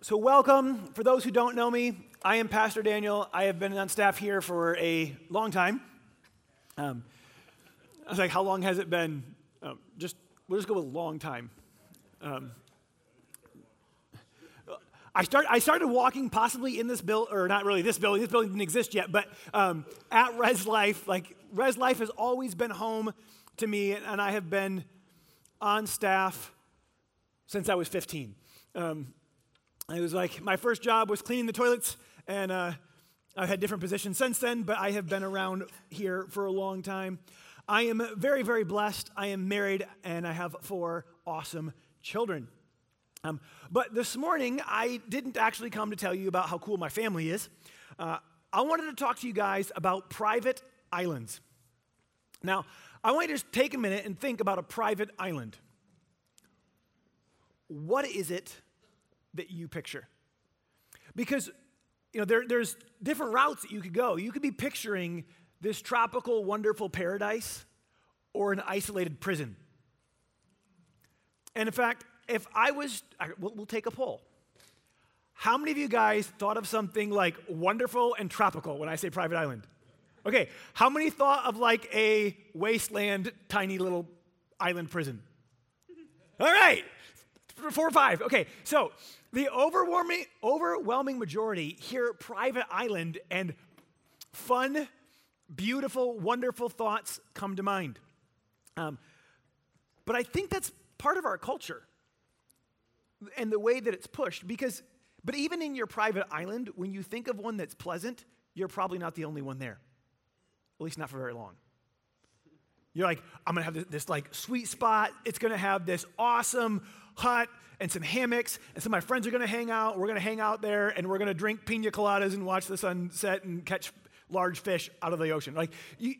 So, welcome. For those who don't know me, I am Pastor Daniel. I have been on staff here for a long time. Um, I was like, how long has it been? Um, just we'll just go with long time. Um, I, start, I started walking possibly in this building, or not really this building, this building didn't exist yet, but um, at Res Life. Like, Res Life has always been home to me, and I have been on staff since I was 15. Um, it was like my first job was cleaning the toilets, and uh, I've had different positions since then, but I have been around here for a long time. I am very, very blessed. I am married, and I have four awesome children. Um, but this morning, I didn't actually come to tell you about how cool my family is. Uh, I wanted to talk to you guys about private islands. Now, I want you to just take a minute and think about a private island. What is it that you picture. Because you know, there, there's different routes that you could go. You could be picturing this tropical, wonderful paradise or an isolated prison. And in fact, if I was, we'll, we'll take a poll. How many of you guys thought of something like wonderful and tropical when I say private island? Okay, how many thought of like a wasteland, tiny little island prison? All right, four or five. Okay, so the overwhelming, overwhelming majority hear private island and fun, beautiful, wonderful thoughts come to mind. Um, but I think that's part of our culture and the way that it's pushed because, but even in your private island, when you think of one that's pleasant, you're probably not the only one there, at least not for very long. You're like, I'm gonna have this, this like sweet spot. It's gonna have this awesome hut and some hammocks, and some of my friends are gonna hang out. We're gonna hang out there, and we're gonna drink pina coladas and watch the sunset and catch large fish out of the ocean. Like you,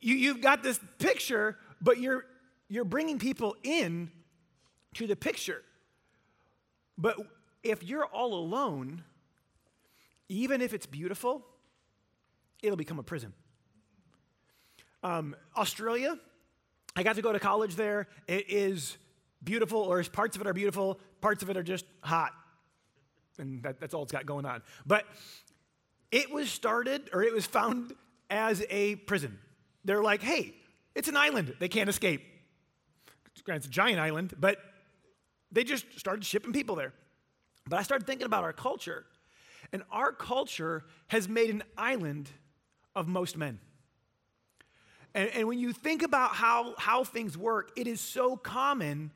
you you've got this picture, but you're you're bringing people in to the picture. But if you're all alone, even if it's beautiful, it'll become a prison. Um, Australia, I got to go to college there. It is beautiful, or parts of it are beautiful, parts of it are just hot. And that, that's all it's got going on. But it was started, or it was found as a prison. They're like, hey, it's an island. They can't escape. It's a giant island, but they just started shipping people there. But I started thinking about our culture, and our culture has made an island of most men. And, and when you think about how, how things work, it is so common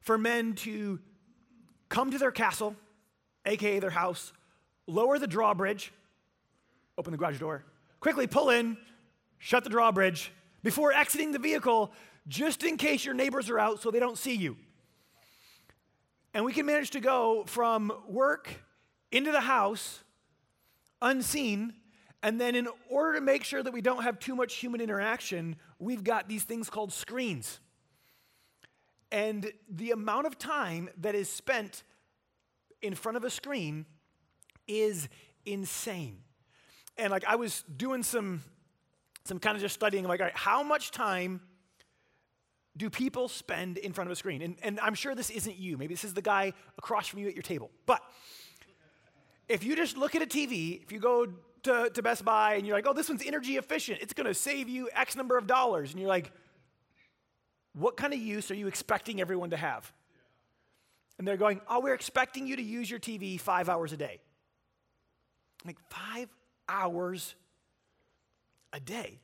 for men to come to their castle, aka their house, lower the drawbridge, open the garage door, quickly pull in, shut the drawbridge before exiting the vehicle, just in case your neighbors are out so they don't see you. And we can manage to go from work into the house unseen. And then, in order to make sure that we don't have too much human interaction, we've got these things called screens. And the amount of time that is spent in front of a screen is insane. And like I was doing some some kind of just studying like all right, how much time do people spend in front of a screen? And, and I'm sure this isn't you. Maybe this is the guy across from you at your table. But if you just look at a TV, if you go to, to Best Buy and you're like, oh, this one's energy efficient, it's gonna save you X number of dollars. And you're like, what kind of use are you expecting everyone to have? And they're going, Oh, we're expecting you to use your TV five hours a day. I'm like, five hours a day?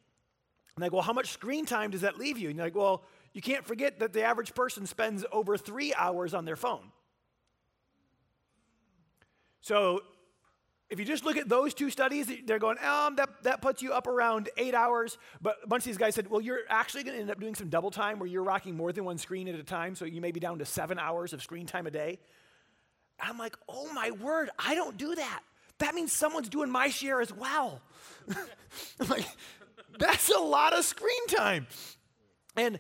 They go, Well, how much screen time does that leave you? And you're like, Well, you can't forget that the average person spends over three hours on their phone. So if you just look at those two studies, they're going, um, that, that puts you up around eight hours. But a bunch of these guys said, well, you're actually going to end up doing some double time where you're rocking more than one screen at a time. So you may be down to seven hours of screen time a day. I'm like, oh my word, I don't do that. That means someone's doing my share as well. I'm like, that's a lot of screen time. And,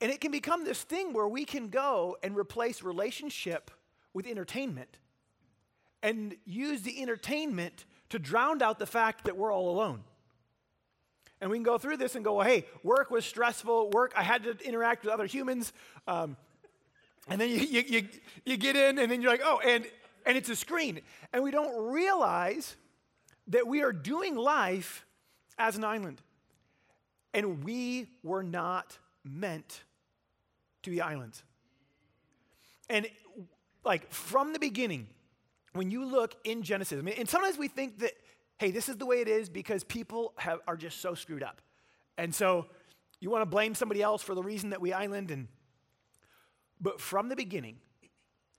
and it can become this thing where we can go and replace relationship with entertainment and use the entertainment to drown out the fact that we're all alone. And we can go through this and go, well, hey, work was stressful. Work, I had to interact with other humans. Um, And then you, you, you, you get in, and then you're like, oh, and, and it's a screen. And we don't realize that we are doing life as an island. And we were not meant to be islands. And like from the beginning, when you look in Genesis, I mean, and sometimes we think that, hey, this is the way it is because people have, are just so screwed up. And so you want to blame somebody else for the reason that we island and but from the beginning,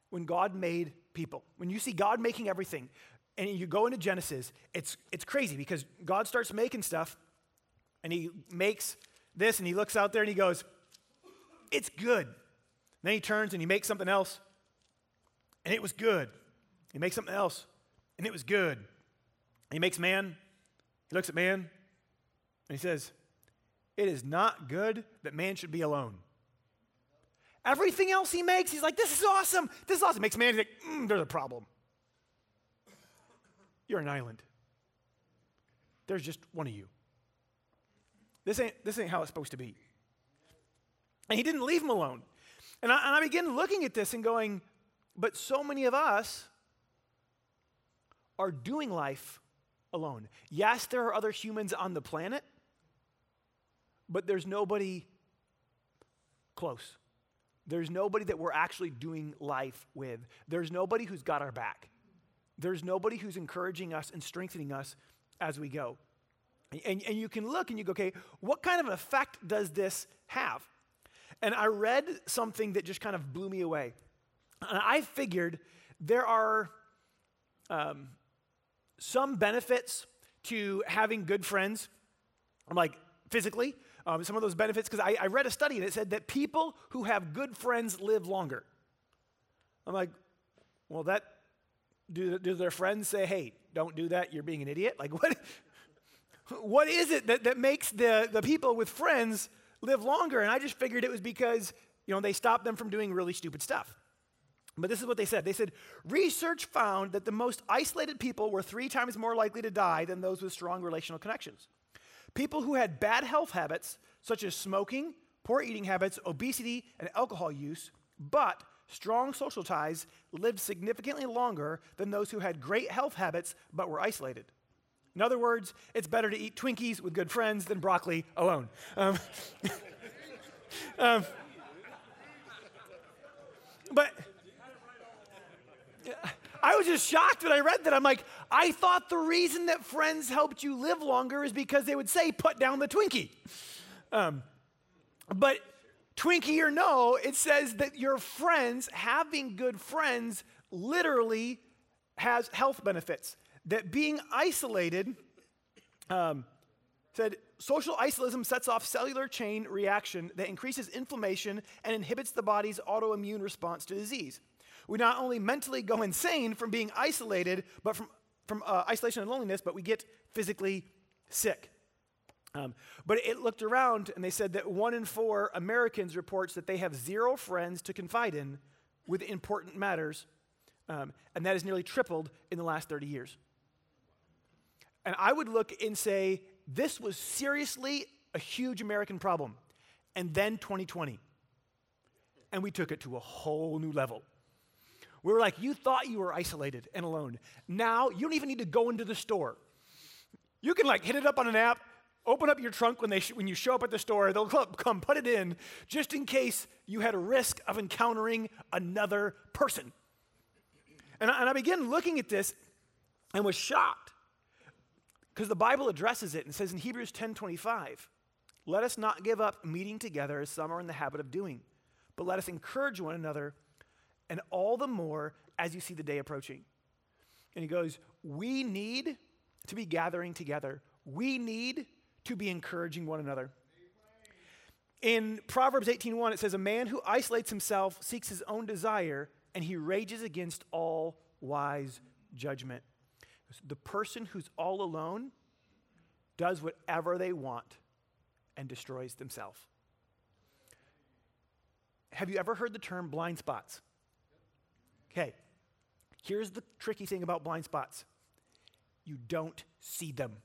when God made people, when you see God making everything, and you go into Genesis, it's, it's crazy because God starts making stuff and he makes this and he looks out there and he goes, It's good. then he turns and he makes something else and it was good. He makes something else and it was good. he makes man, he looks at man and he says, It is not good that man should be alone. Everything else he makes, he's like, This is awesome. This is awesome. Makes man, he's like, mm, There's a problem. You're an island. There's just one of you. This ain't, this ain't how it's supposed to be. And he didn't leave him alone. And I, and I begin looking at this and going, but so many of us are doing life alone. Yes, there are other humans on the planet, but there's nobody close. There's nobody that we're actually doing life with. There's nobody who's got our back. There's nobody who's encouraging us and strengthening us as we go. And, and you can look and you go, okay, what kind of effect does this have? And I read something that just kind of blew me away. And I figured there are um, some benefits to having good friends. I'm like, physically, um, some of those benefits, because I, I read a study and it said that people who have good friends live longer. I'm like, well, that do, do their friends say, hey, don't do that, you're being an idiot? Like, what, what is it that, that makes the, the people with friends live longer? And I just figured it was because, you know, they stop them from doing really stupid stuff. But this is what they said. They said, research found that the most isolated people were three times more likely to die than those with strong relational connections. People who had bad health habits, such as smoking, poor eating habits, obesity, and alcohol use, but strong social ties lived significantly longer than those who had great health habits but were isolated. In other words, it's better to eat Twinkies with good friends than broccoli alone. Um, um, but I was just shocked when I read that. I'm like, I thought the reason that friends helped you live longer is because they would say, put down the Twinkie. Um, but Twinkie or no, it says that your friends, having good friends, literally has health benefits. That being isolated, um, said social isolism sets off cellular chain reaction that increases inflammation and inhibits the body's autoimmune response to disease. We not only mentally go insane from being isolated, but from, from uh, isolation and loneliness, but we get physically sick. Um, but it looked around and they said that one in four Americans reports that they have zero friends to confide in with important matters, um, and that has nearly tripled in the last 30 years. And I would look and say, this was seriously a huge American problem. And then 2020. And we took it to a whole new level. We were like, you thought you were isolated and alone. Now you don't even need to go into the store. You can like hit it up on an app, open up your trunk when, they sh- when you show up at the store. They'll come put it in just in case you had a risk of encountering another person. And I, and I began looking at this and was shocked because the Bible addresses it and says in Hebrews 10:25, "Let us not give up meeting together as some are in the habit of doing, but let us encourage one another, and all the more as you see the day approaching." And he goes, "We need to be gathering together. We need to be encouraging one another. In Proverbs 18:1 it says a man who isolates himself seeks his own desire and he rages against all wise judgment. The person who's all alone does whatever they want and destroys themselves. Have you ever heard the term blind spots? Okay. Here's the tricky thing about blind spots. You don't see them.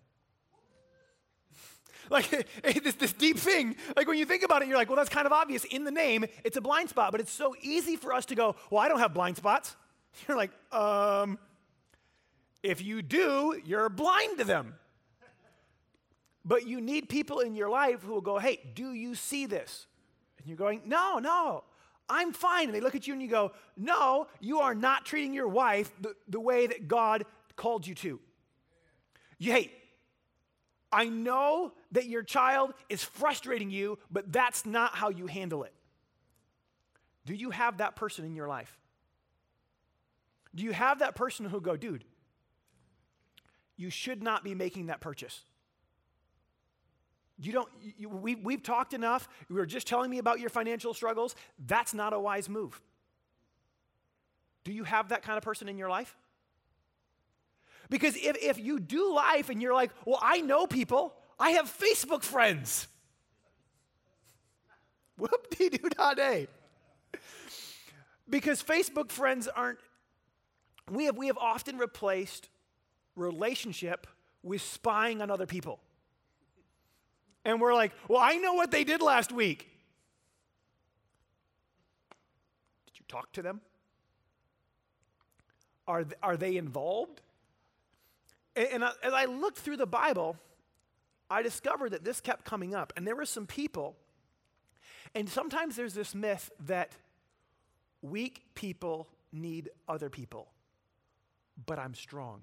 Like this, this deep thing. Like when you think about it, you're like, well, that's kind of obvious in the name. It's a blind spot, but it's so easy for us to go, well, I don't have blind spots. You're like, um, if you do, you're blind to them. But you need people in your life who will go, hey, do you see this? And you're going, no, no, I'm fine. And they look at you and you go, no, you are not treating your wife the, the way that God called you to. You, hey, I know that your child is frustrating you, but that's not how you handle it. Do you have that person in your life? Do you have that person who go, dude, you should not be making that purchase? You don't, you, we, we've talked enough. You were just telling me about your financial struggles. That's not a wise move. Do you have that kind of person in your life? Because if, if you do life and you're like, well, I know people, I have Facebook friends. Whoop dee doo da day. Because Facebook friends aren't, we have, we have often replaced relationship with spying on other people. And we're like, well, I know what they did last week. Did you talk to them? Are, are they involved? And, and as I looked through the Bible, I discovered that this kept coming up. And there were some people, and sometimes there's this myth that weak people need other people, but I'm strong.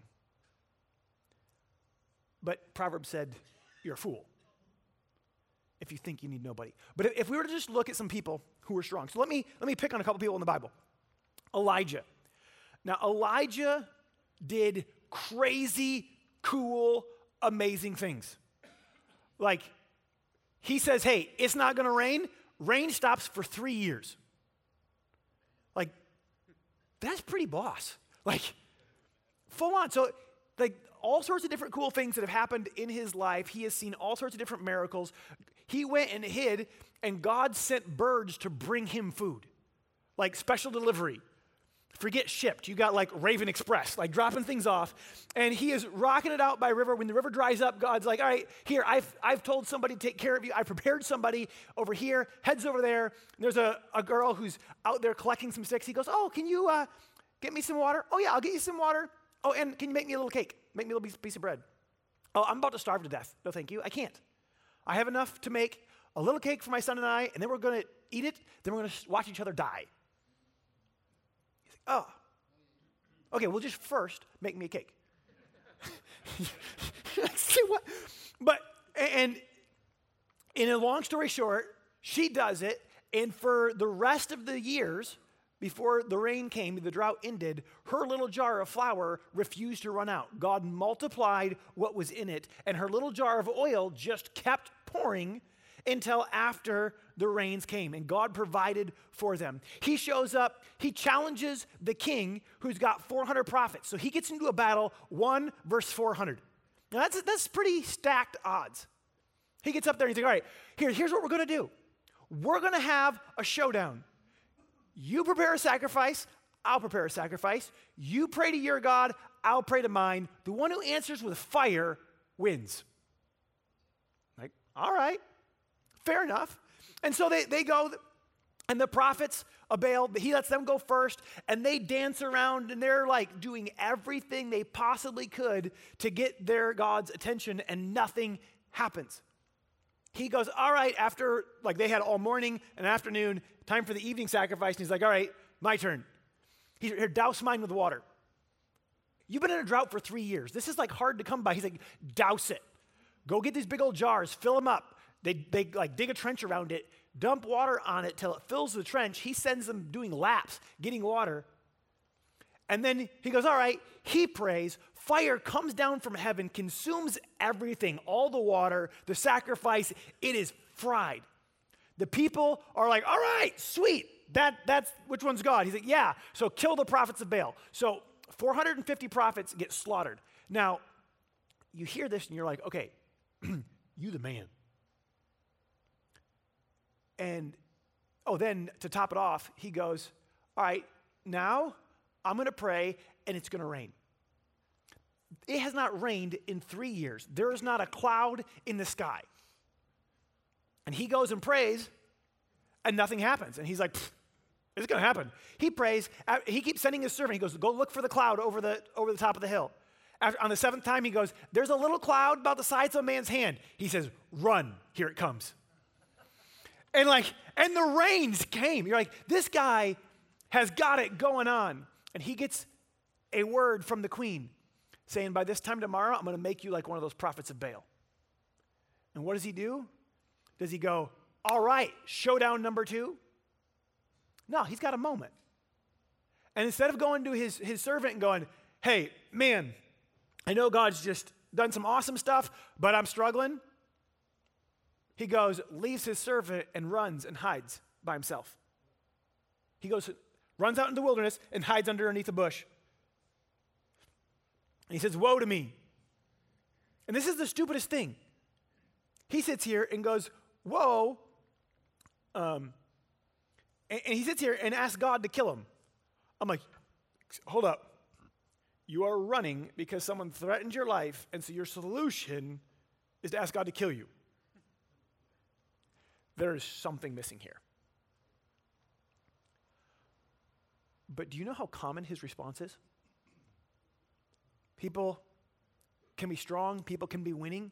But Proverbs said, You're a fool if you think you need nobody. But if, we were to just look at some people who were strong, so let me, let me pick on a couple people in the Bible. Elijah. Now, Elijah did crazy, cool, amazing things. Like, he says, hey, it's not gonna rain. Rain stops for three years. Like, that's pretty boss. Like, full on. So, like, all sorts of different cool things that have happened in his life. He has seen all sorts of different miracles. He went and hid, and God sent birds to bring him food, like special delivery. Forget shipped. You got like Raven Express, like dropping things off. And he is rocking it out by river. When the river dries up, God's like, all right, here, I've, I've told somebody to take care of you. I prepared somebody over here, heads over there. And there's a, a girl who's out there collecting some sticks. He goes, oh, can you uh, get me some water? Oh, yeah, I'll get you some water. Oh, and can you make me a little cake? Make me a little piece of bread. Oh, I'm about to starve to death. No, thank you. I can't. I have enough to make a little cake for my son and I, and then we're going to eat it. Then we're going to watch each other die. Oh. Okay, well, just first make me a cake. See what? But, and in a long story short, she does it, and for the rest of the years, before the rain came, the drought ended, her little jar of flour refused to run out. God multiplied what was in it, and her little jar of oil just kept pouring until after the rains came and God provided for them. He shows up, he challenges the king who's got 400 prophets. So he gets into a battle, 1 verse 400. Now that's, that's pretty stacked odds. He gets up there and he's like, all right, here, here's what we're going to do. We're going to have a showdown. You prepare a sacrifice, I'll prepare a sacrifice. You pray to your God, I'll pray to mine. The one who answers with fire wins. Like, all right, fair enough. And so they, they go, and the prophets of Baal, he lets them go first, and they dance around and they're like doing everything they possibly could to get their God's attention, and nothing happens. He goes, All right, after, like they had all morning and afternoon, time for the evening sacrifice, and he's like, All right, my turn. He's here, douse mine with water. You've been in a drought for three years. This is like hard to come by. He's like, douse it. Go get these big old jars, fill them up. They, they like dig a trench around it, dump water on it till it fills the trench. He sends them doing laps, getting water. And then he goes, All right, he prays. Fire comes down from heaven, consumes everything, all the water, the sacrifice, it is fried. The people are like, All right, sweet. That, that's which one's God? He's like, Yeah. So kill the prophets of Baal. So 450 prophets get slaughtered. Now, you hear this and you're like, Okay, you the man. And oh, then to top it off, he goes, All right, now I'm going to pray and it's going to rain. It has not rained in three years. There is not a cloud in the sky. And he goes and prays, and nothing happens. And he's like, it's going to happen. He prays. Uh, he keeps sending his servant. He goes, go look for the cloud over the, over the top of the hill. After, on the seventh time, he goes, there's a little cloud about the size of a man's hand. He says, run, here it comes. And like, and the rains came. You're like, this guy has got it going on. And he gets a word from the queen saying, by this time tomorrow, I'm going to make you like one of those prophets of Baal. And what does he do? Does he go, all right, showdown number two? No, he's got a moment. And instead of going to his, his servant and going, hey, man, I know God's just done some awesome stuff, but I'm struggling. He goes, leaves his servant and runs and hides by himself. He goes, runs out in the wilderness and hides underneath a bush. And he says, Woe to me. And this is the stupidest thing. He sits here and goes, Whoa. Um, and, and he sits here and asks God to kill him. I'm like, hold up. You are running because someone threatened your life, and so your solution is to ask God to kill you. There is something missing here. But do you know how common his response is? People can be strong, people can be winning,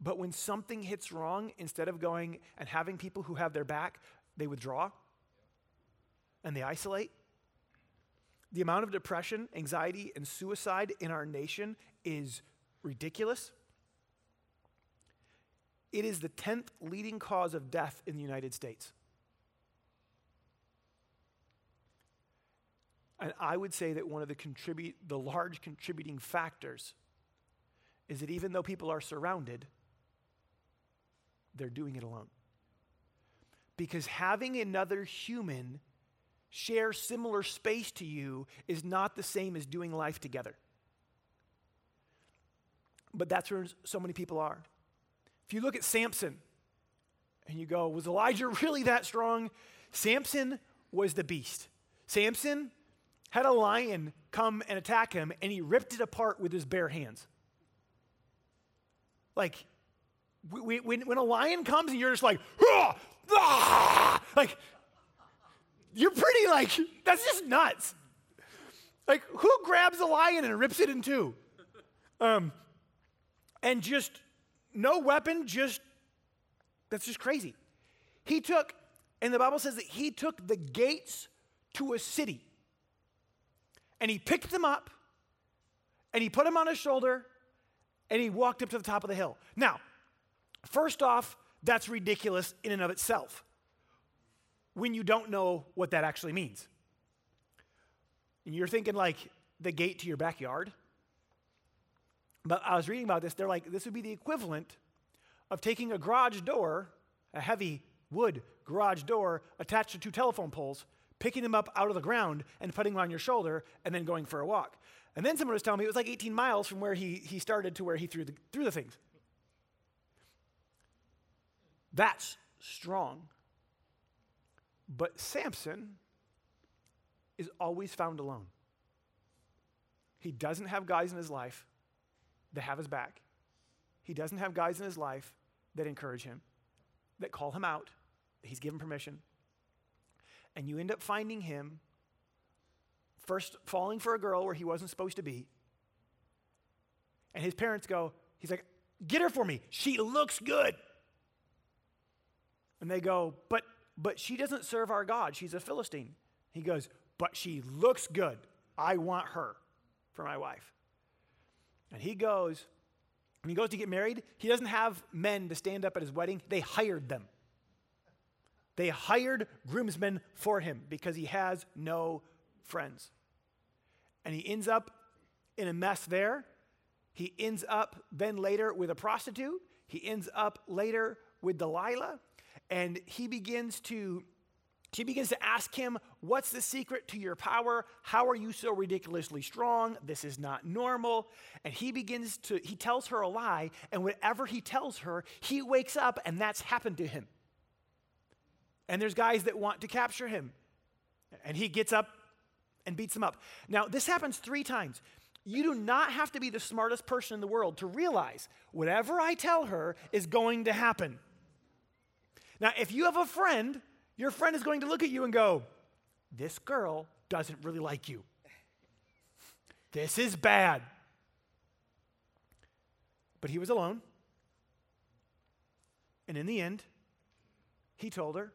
but when something hits wrong, instead of going and having people who have their back, they withdraw and they isolate. The amount of depression, anxiety, and suicide in our nation is ridiculous. It is the 10th leading cause of death in the United States. And I would say that one of the contribute the large contributing factors is that even though people are surrounded, they're doing it alone. Because having another human share similar space to you is not the same as doing life together. But that's where so many people are. If you look at Samson and you go, was Elijah really that strong? Samson was the beast. Samson had a lion come and attack him, and he ripped it apart with his bare hands. Like, when, when a lion comes and you're just like, ah, like, you're pretty like, that's just nuts. Like, who grabs a lion and rips it in two? Um, and just no weapon, just, that's just crazy. He took, and the Bible says that he took the gates to a city and he picked them up and he put them on his shoulder and he walked up to the top of the hill. Now, first off, that's ridiculous in and of itself when you don't know what that actually means. And you're thinking like the gate to your backyard. But I was reading about this. They're like, this would be the equivalent of taking a garage door, a heavy wood garage door attached to two telephone poles, picking them up out of the ground and putting them on your shoulder, and then going for a walk. And then someone was telling me it was like 18 miles from where he, he started to where he threw the, threw the things. That's strong. But Samson is always found alone. He doesn't have guys in his life that have his back. He doesn't have guys in his life that encourage him, that call him out, he's given permission and you end up finding him first falling for a girl where he wasn't supposed to be. And his parents go, he's like, get her for me. She looks good. And they go, but but she doesn't serve our God. She's a Philistine. He goes, but she looks good. I want her for my wife. And he goes, when he goes to get married, he doesn't have men to stand up at his wedding. They hired them. They hired groomsmen for him because he has no friends. And he ends up in a mess there. He ends up then later with a prostitute. He ends up later with Delilah. And he begins to she begins to ask him, What's the secret to your power? How are you so ridiculously strong? This is not normal. And he begins to, he tells her a lie, and whatever he tells her, he wakes up, and that's happened to him and there's guys that want to capture him. And he gets up and beats them up. Now, this happens three times. You do not have to be the smartest person in the world to realize whatever I tell her is going to happen. Now, if you have a friend, your friend is going to look at you and go, This girl doesn't really like you. This is bad. But he was alone. And in the end, he told her,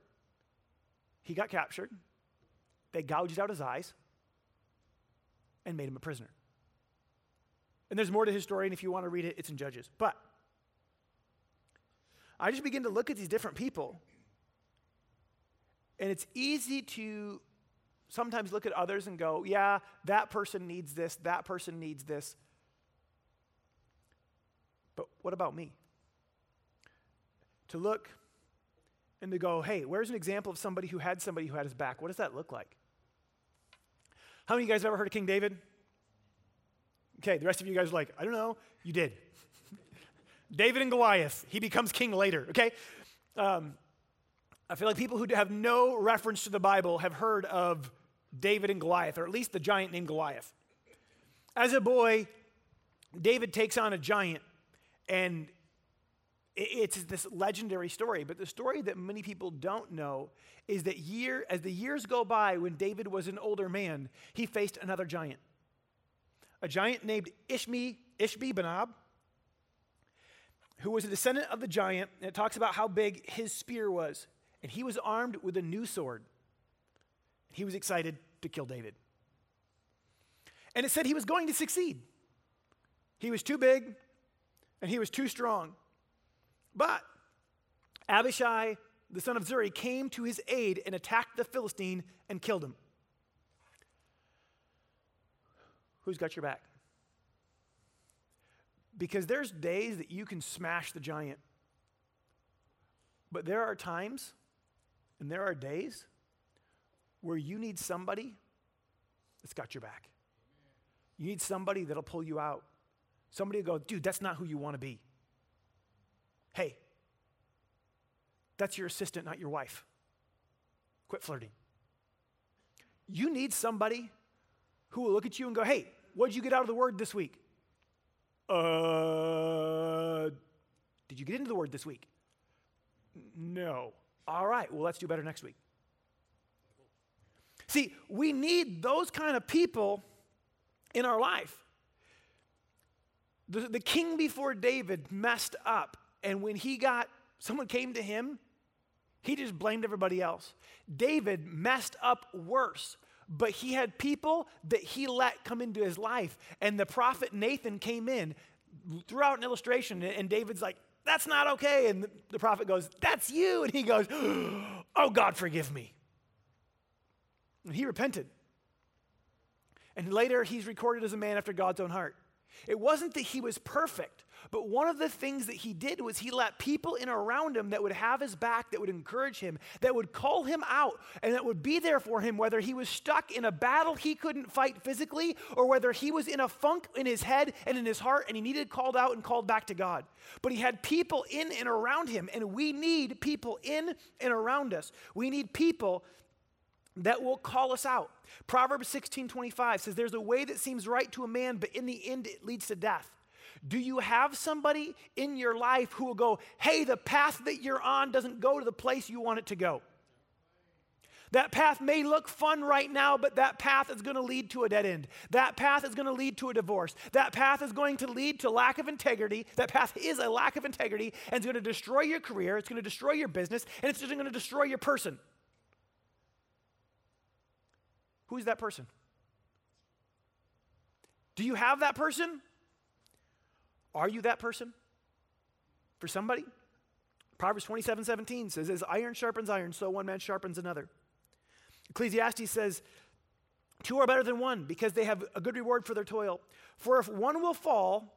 he got captured, they gouged out his eyes, and made him a prisoner. And there's more to his story, and if you want to read it, it's in Judges. But I just begin to look at these different people, and it's easy to sometimes look at others and go, yeah, that person needs this, that person needs this. But what about me? To look and to go, hey, where's an example of somebody who had somebody who had his back? What does that look like? How many of you guys have ever heard of King David? Okay, the rest of you guys are like, I don't know. You did. David and Goliath. He becomes king later, okay? Um, I feel like people who have no reference to the Bible have heard of David and Goliath, or at least the giant named Goliath. As a boy, David takes on a giant, and it's this legendary story. But the story that many people don't know is that year, as the years go by, when David was an older man, he faced another giant a giant named Ishmi, Ishbi Benob, who was a descendant of the giant, and it talks about how big his spear was. And he was armed with a new sword. He was excited to kill David. And it said he was going to succeed. He was too big and he was too strong. But Abishai, the son of Zuri, came to his aid and attacked the Philistine and killed him. Who's got your back? Because there's days that you can smash the giant. But there are times and there are days where you need somebody that's got your back. You need somebody that'll pull you out. Somebody will go, dude, that's not who you want to be. Hey, that's your assistant, not your wife. Quit flirting. You need somebody who will look at you and go, hey, what did you get out of the word this week? Uh, did you get into the word this week? No. All right, well, let's do better next week. See, we need those kind of people in our life. The, the king before David messed up, and when he got, someone came to him, he just blamed everybody else. David messed up worse but he had people that he let come into his life. And the prophet Nathan came in, threw out an illustration, and David's like, That's not okay. And the prophet goes, That's you. And he goes, Oh, God, forgive me. And he repented. And later, he's recorded as a man after God's own heart. It wasn't that he was perfect, but one of the things that he did was he let people in around him that would have his back, that would encourage him, that would call him out, and that would be there for him, whether he was stuck in a battle he couldn't fight physically, or whether he was in a funk in his head and in his heart and he needed called out and called back to God. But he had people in and around him, and we need people in and around us. We need people that will call us out. Proverbs 16 25 says, There's a way that seems right to a man, but in the end it leads to death. Do you have somebody in your life who will go, Hey, the path that you're on doesn't go to the place you want it to go? That path may look fun right now, but that path is going to lead to a dead end. That path is going to lead to a divorce. That path is going to lead to lack of integrity. That path is a lack of integrity and it's going to destroy your career, it's going to destroy your business, and it's just going to destroy your person. Who's that person? Do you have that person? Are you that person for somebody? Proverbs 27 17 says, As iron sharpens iron, so one man sharpens another. Ecclesiastes says, Two are better than one because they have a good reward for their toil. For if one will fall,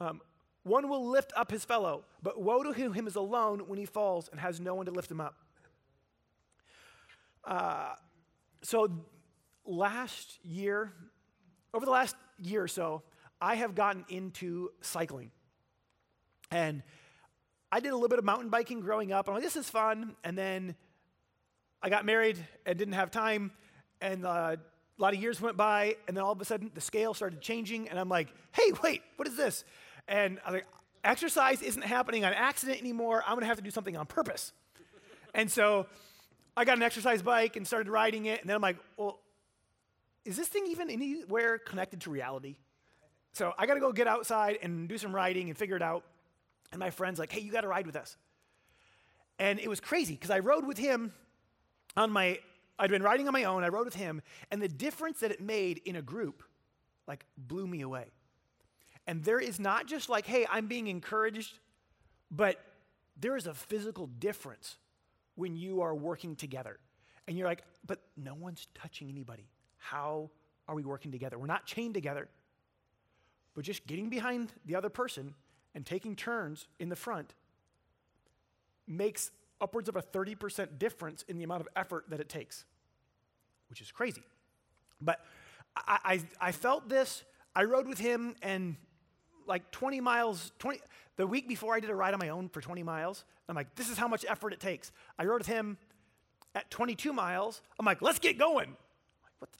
um, one will lift up his fellow, but woe to him who is alone when he falls and has no one to lift him up. Uh, so last year, over the last year or so, I have gotten into cycling. And I did a little bit of mountain biking growing up. I'm like, this is fun. And then I got married and didn't have time. And uh, a lot of years went by. And then all of a sudden, the scale started changing. And I'm like, hey, wait, what is this? And I was like, exercise isn't happening on accident anymore. I'm going to have to do something on purpose. and so I got an exercise bike and started riding it. And then I'm like, well, is this thing even anywhere connected to reality? So I got to go get outside and do some riding and figure it out. And my friend's like, hey, you got to ride with us. And it was crazy because I rode with him on my, I'd been riding on my own. I rode with him. And the difference that it made in a group, like, blew me away. And there is not just like, hey, I'm being encouraged, but there is a physical difference when you are working together. And you're like, but no one's touching anybody. How are we working together? We're not chained together, but just getting behind the other person and taking turns in the front makes upwards of a 30% difference in the amount of effort that it takes, which is crazy. But I, I, I felt this. I rode with him, and like 20 miles, 20, the week before I did a ride on my own for 20 miles. I'm like, this is how much effort it takes. I rode with him at 22 miles. I'm like, let's get going. I'm like, what?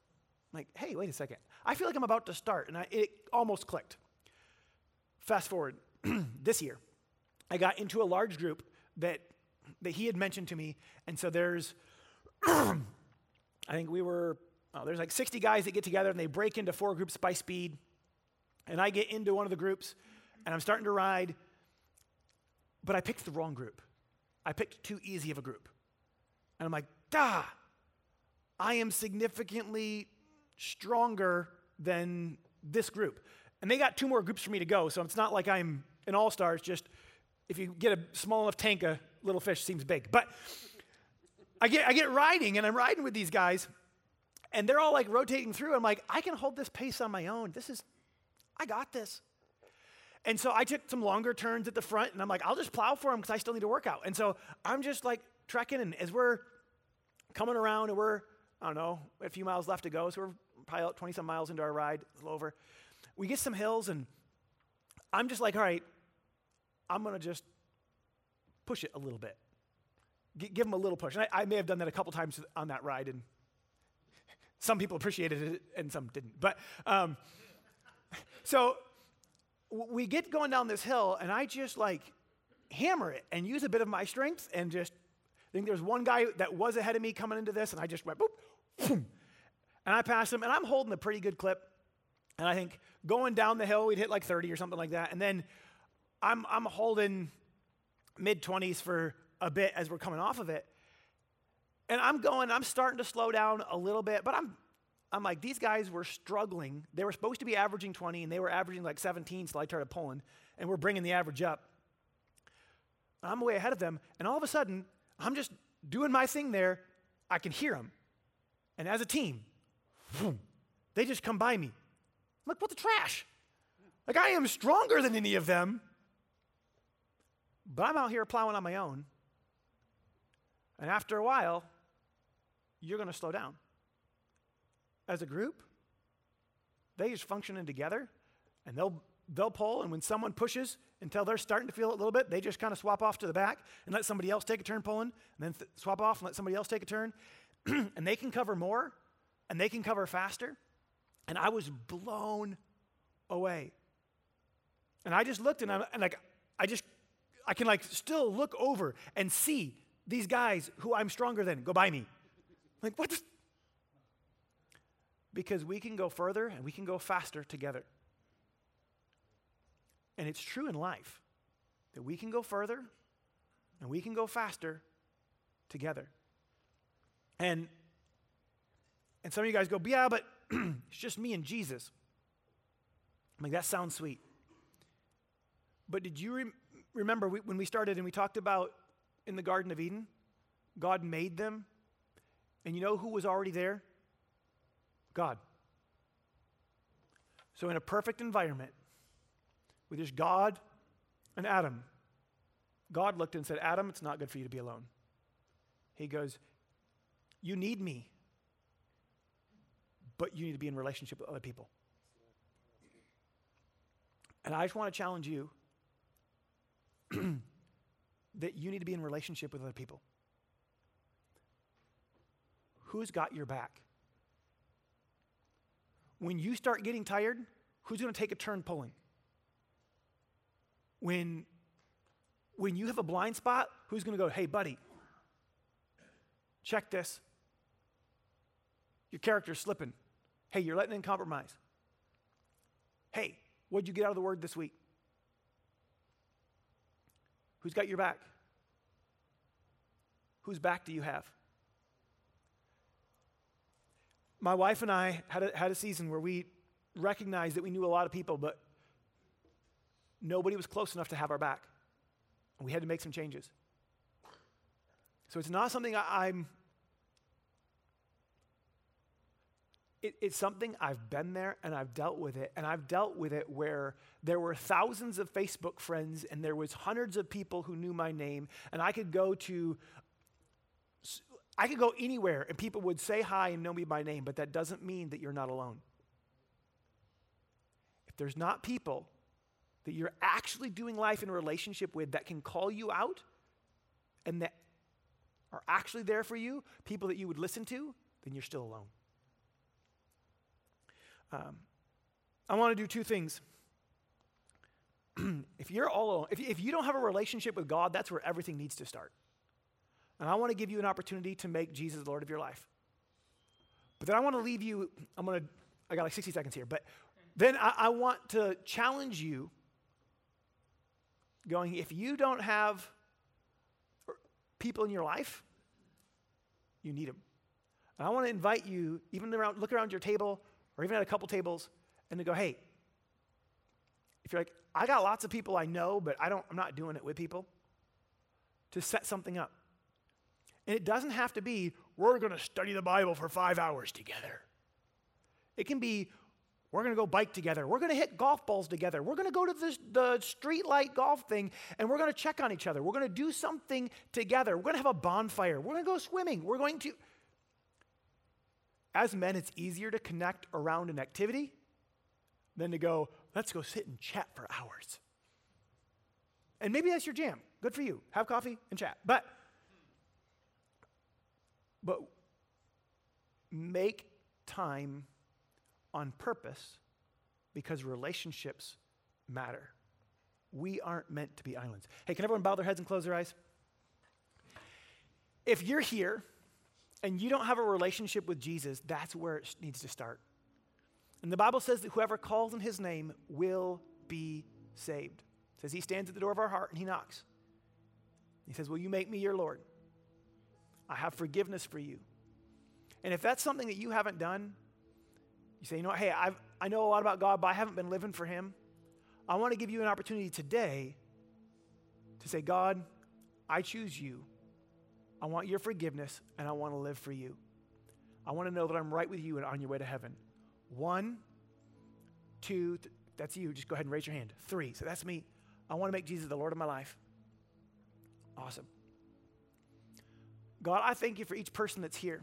I'm like, hey, wait a second. I feel like I'm about to start, and I, it almost clicked. Fast forward, this year, I got into a large group that that he had mentioned to me, and so there's, I think we were, oh, there's like 60 guys that get together and they break into four groups by speed. And I get into one of the groups and I'm starting to ride, but I picked the wrong group. I picked too easy of a group. And I'm like, "Duh! I am significantly stronger than this group. And they got two more groups for me to go, so it's not like I'm an all star. It's just if you get a small enough tank, a little fish seems big. But I get, I get riding, and I'm riding with these guys, and they're all like rotating through. I'm like, I can hold this pace on my own. This is I got this. And so I took some longer turns at the front, and I'm like, I'll just plow for them because I still need to work out. And so I'm just like trekking, and as we're coming around, and we're, I don't know, a few miles left to go, so we're out 20 some miles into our ride, a little over. We get some hills, and I'm just like, all right, I'm going to just push it a little bit. G- give them a little push. And I, I may have done that a couple times on that ride, and some people appreciated it and some didn't. But, um, so we get going down this hill, and I just like hammer it and use a bit of my strength and just I think there's one guy that was ahead of me coming into this, and I just went boop, boom, and I pass him, and I'm holding a pretty good clip. And I think going down the hill, we'd hit like 30 or something like that. And then I'm, I'm holding mid 20s for a bit as we're coming off of it. And I'm going, I'm starting to slow down a little bit, but I'm I'm like, these guys were struggling. They were supposed to be averaging 20, and they were averaging like 17, so I started pulling, and we're bringing the average up. I'm way ahead of them, and all of a sudden, I'm just doing my thing there. I can hear them. And as a team, they just come by me. I'm like, what the trash? Like, I am stronger than any of them, but I'm out here plowing on my own. And after a while, you're going to slow down as a group. They just functioning together and they'll they'll pull and when someone pushes until they're starting to feel it a little bit, they just kind of swap off to the back and let somebody else take a turn pulling and then th- swap off and let somebody else take a turn. and they can cover more and they can cover faster. And I was blown away. And I just looked and I'm and like I just I can like still look over and see these guys who I'm stronger than go by me. Like, what? The, because we can go further and we can go faster together. And it's true in life that we can go further and we can go faster together. And and some of you guys go, yeah, but it's just me and Jesus. I'm like, that sounds sweet. But did you re- remember we, when we started and we talked about in the Garden of Eden? God made them. And you know who was already there? God. So, in a perfect environment, with just God and Adam, God looked and said, Adam, it's not good for you to be alone. He goes, You need me, but you need to be in relationship with other people. And I just want to challenge you that you need to be in relationship with other people. Who's got your back? when you start getting tired, who's going to take a turn pulling? When, when you have a blind spot, who's going to go, hey, buddy, check this. Your character's slipping. Hey, you're letting in compromise. Hey, what'd you get out of the word this week? Who's got your back? Whose back do you have? My wife and I had a, had a season where we recognized that we knew a lot of people, but nobody was close enough to have our back. We had to make some changes. So it's not something I, am it, it's something I've been there and I've dealt with it. And I've dealt with it where there were thousands of Facebook friends and there was hundreds of people who knew my name. And I could go to, I could go anywhere and people would say hi and know me by name, but that doesn't mean that you're not alone. If there's not people that you're actually doing life in relationship with that can call you out and that are actually there for you, people that you would listen to, then you're still alone. Um, I want to do two things. if you're all alone, if, if you don't have a relationship with God, that's where everything needs to start. And I want to give you an opportunity to make Jesus Lord of your life. But then I want to leave you, I'm going to, I got like 60 seconds here, but then I, I want to challenge you going, if you don't have people in your life, you need them. And I want to invite you, even around, look around your table, or even at a couple tables, and to go, hey, if you're like, I got lots of people I know, but I don't, I'm not doing it with people, to set something up. And it doesn't have to be, we're going to study the Bible for five hours together. It can be, we're going to go bike together. We're going to hit golf balls together. We're going to go to the, the street light golf thing and we're going to check on each other. We're going to do something together. We're going to have a bonfire. We're going to go swimming. We're going to. As men, it's easier to connect around an activity than to go, let's go sit and chat for hours. And maybe that's your jam. Good for you. Have coffee and chat. But but make time on purpose because relationships matter. We aren't meant to be islands. Hey, can everyone bow their heads and close their eyes? If you're here and you don't have a relationship with Jesus, that's where it needs to start. And the Bible says that whoever calls in his name will be saved. It says he stands at the door of our heart and he knocks. He says, Will you make me your Lord? I have forgiveness for you. And if that's something that you haven't done, you say, you know hey, I've, I know a lot about God, but I haven't been living for Him. I want to give you an opportunity today to say, God, I choose you. I want your forgiveness, and I want to live for you. I want to know that I'm right with you and on your way to heaven. One, two, th- that's you. Just go ahead and raise your hand. Three, so that's me. I want to make Jesus the Lord of my life. Awesome. God, I thank you for each person that's here.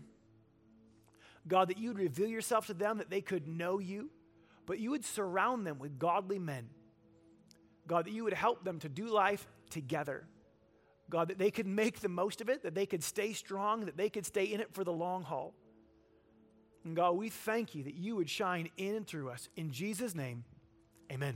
God, that you would reveal yourself to them, that they could know you, but you would surround them with godly men. God, that you would help them to do life together. God, that they could make the most of it, that they could stay strong, that they could stay in it for the long haul. And God, we thank you that you would shine in and through us. In Jesus' name, amen.